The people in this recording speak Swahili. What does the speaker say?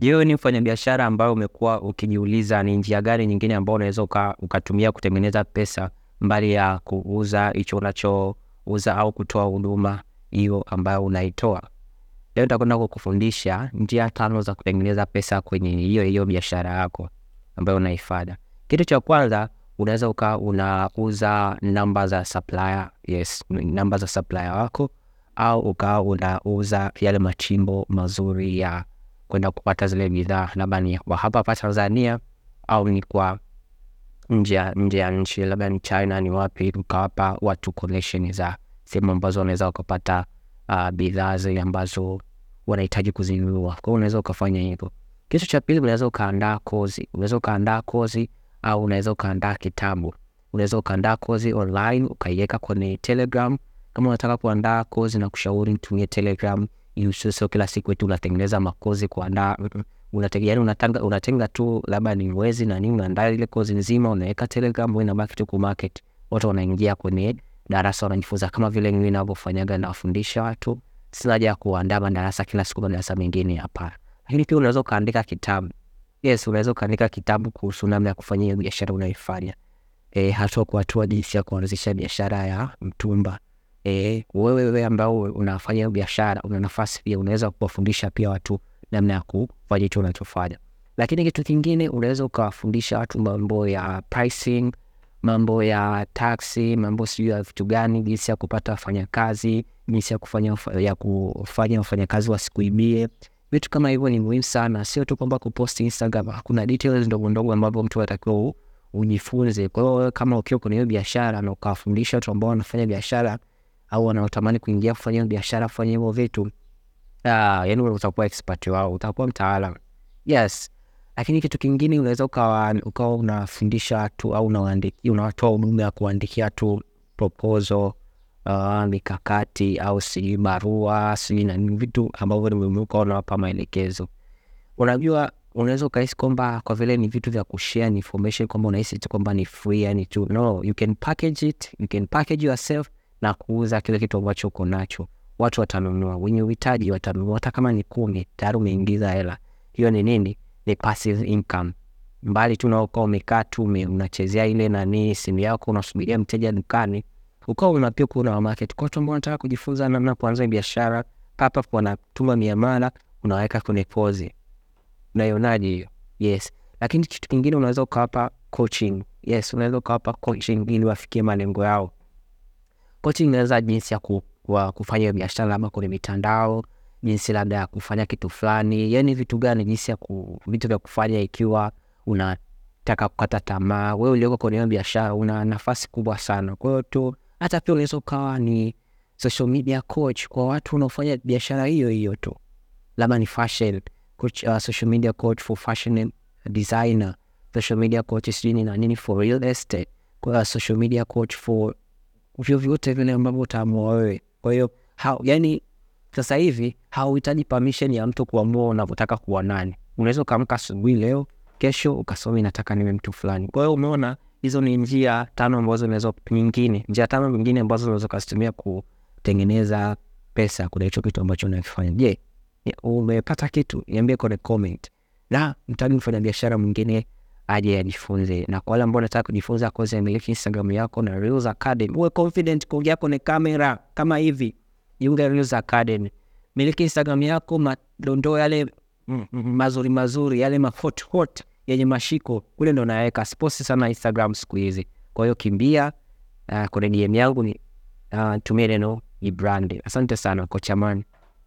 Je, ni mfanyabiashara ambayo umekuwa ukijiuliza ni njia gani nyingine ambayo unaweza uka, ukatumia kutengeneza pesa mbali ya kuuza hicho unachouza au kutoa huduma hiyo ambayo unaitoa? Leo nitakwenda kukufundisha njia tano za kutengeneza pesa kwenye hiyo hiyo biashara yako ambayo unaifanya. Kitu cha kwanza unaweza uka unauza namba za supplier, yes, namba za supplier wako au ukawa unauza yale machimbo mazuri ya kwenda kupata zile bidhaa, labda ni kwa hapa hapa Tanzania au ni kwa nje ya nje ya nchi, labda ni China, ni wapi, ukawapa watu connection za sehemu ambazo wanaweza wakapata uh, bidhaa zile ambazo wanahitaji kuzinunua. Kwa hiyo unaweza ukafanya hivyo. Kitu cha pili, unaweza ukaandaa kozi, unaweza ukaandaa kozi au unaweza ukaandaa kitabu. Unaweza ukaandaa kozi online ukaiweka kwenye Telegram. Kama unataka kuandaa kozi na kushauri mtumie Telegram sio kila siku eti unatengeneza makozi kuandaa yani unatanga, unatenga tu labda ni mwezi na nini, unaandaa ile kozi nzima unaweka Telegram, wewe tu kumarket, watu wanaingia kwenye darasa wanajifunza, kama vile mimi ninavyofanyaga nawafundisha watu. Sina haja ya kuandaa madarasa kila siku, madarasa mengine hapana. Lakini pia unaweza ukaandika kitabu. Yes, unaweza ukaandika kitabu kuhusu namna ya kufanya biashara unayoifanya, e, hatua kwa hatua, jinsi ya kuanzisha biashara ya mtumba. E, wewe wewe ambao unafanya biashara una nafasi pia, unaweza kuwafundisha pia watu namna ya kufanya hicho unachofanya. Lakini kitu kingine unaweza ukawafundisha watu mambo ya pricing, mambo ya taxi, mambo sijui ya vitu gani, jinsi ya kupata wafanyakazi, jinsi ya kufanya ya kufanya wafanyakazi wasikuibie. Vitu kama hivyo ni muhimu sana, sio tu kwamba kuposti Instagram. Kuna details ndogo ambavyo mtu anatakiwa ujifunze. Kwa hiyo kama ukiwa kwenye hiyo biashara na ukawafundisha watu ambao wanafanya biashara au wanaotamani kuingia kufanya biashara, kufanya hivyo vitu Ah, yani utakuwa expert wao, utakuwa mtaalam. Yes. Lakini kitu kingine unaweza ukawa ukawa unafundisha watu au unawatoa huduma ya kuandikia tu proposal, uh, mikakati au sijui barua sijui na vitu ambavyo ni muhimu, ukawa unawapa maelekezo. Unajua, unaweza ukahisi kwamba kwa vile ni vitu vya kushare information kwamba unahisi tu kwamba ni free yani tu. No, you can package it, you can package yourself na kuuza kile kitu ambacho uko nacho watu watanunua, wenye uhitaji watanunua, hata kama ni kumi, tayari umeingiza hela. Hiyo ni nini? Ni passive income. Mbali tu naokaa umekaa tu unachezea ile nani simu yako, unasubiria mteja dukani, ukawa unapia kuna wa market kwa watu ambao wanataka kujifunza namna kuanza biashara, papa wanatuma miamala, unaweka kwenye pozi. Unaionaje hiyo? Yes. Lakini kitu kingine unaweza ukawapa coaching. Yes, unaweza ukawapa coaching ili wafikie malengo yao. Coaching inaweza jinsi ya ku wa kufanya biashara labda kwenye mitandao, jinsi labda ya kufanya kitu fulani, yani vitu gani, jinsi ya ku, vitu vya kufanya ikiwa unataka kukata tamaa. Wewe ulioko kwenye hiyo biashara una nafasi kubwa sana. Kwa hiyo tu hata pia unaweza ukawa ni social media coach kwa watu unaofanya biashara hiyo hiyo tu, labda ni fashion coach, uh, social media coach for fashion designer, social media coach sijui na nini for real estate, kwa social media coach for vyovyote vile ambavyo utaamua wewe. Kwa hiyo yani, sasa hivi hauhitaji permission ya mtu kuamua unavyotaka kuwa nani. Unaweza ukaamka asubuhi leo, kesho ukasoma nataka niwe mtu fulani. Kwa hiyo umeona, hizo ni njia tano ambazo unaweza nyingine, njia tano nyingine ambazo unaweza ukazitumia kutengeneza pesa kuna hicho kitu ambacho unakifanya. Je, umepata kitu? Niambie kwenye comment, na mtagi mfanya biashara mwingine aje ajifunze. Na kwa wale ambao nataka kujifunza kozi ya miliki Instagram yako na Reels Academy, uwe confident kuongea kwenye kamera kama hivi, jiunge Reels Academy, miliki Instagram yako, madondoo yale mazuri mazuri, yale mahot hot yenye mashiko kule ndo naweka. Siposti sana Instagram siku hizi, kwa hiyo kimbia uh, kwenye DM yangu ni uh, tumie neno ni brand. Asante sana Kocha Amani.